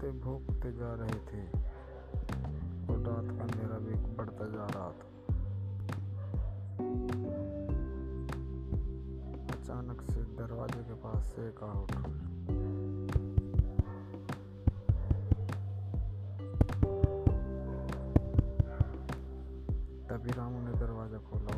भूखते भूखते जा रहे थे। और रात का अंधेरा भी बढ़ता जा रहा था। अचानक से दरवाजे के पास से एक आउट तभी रामू ने दरवाज़ा खोला।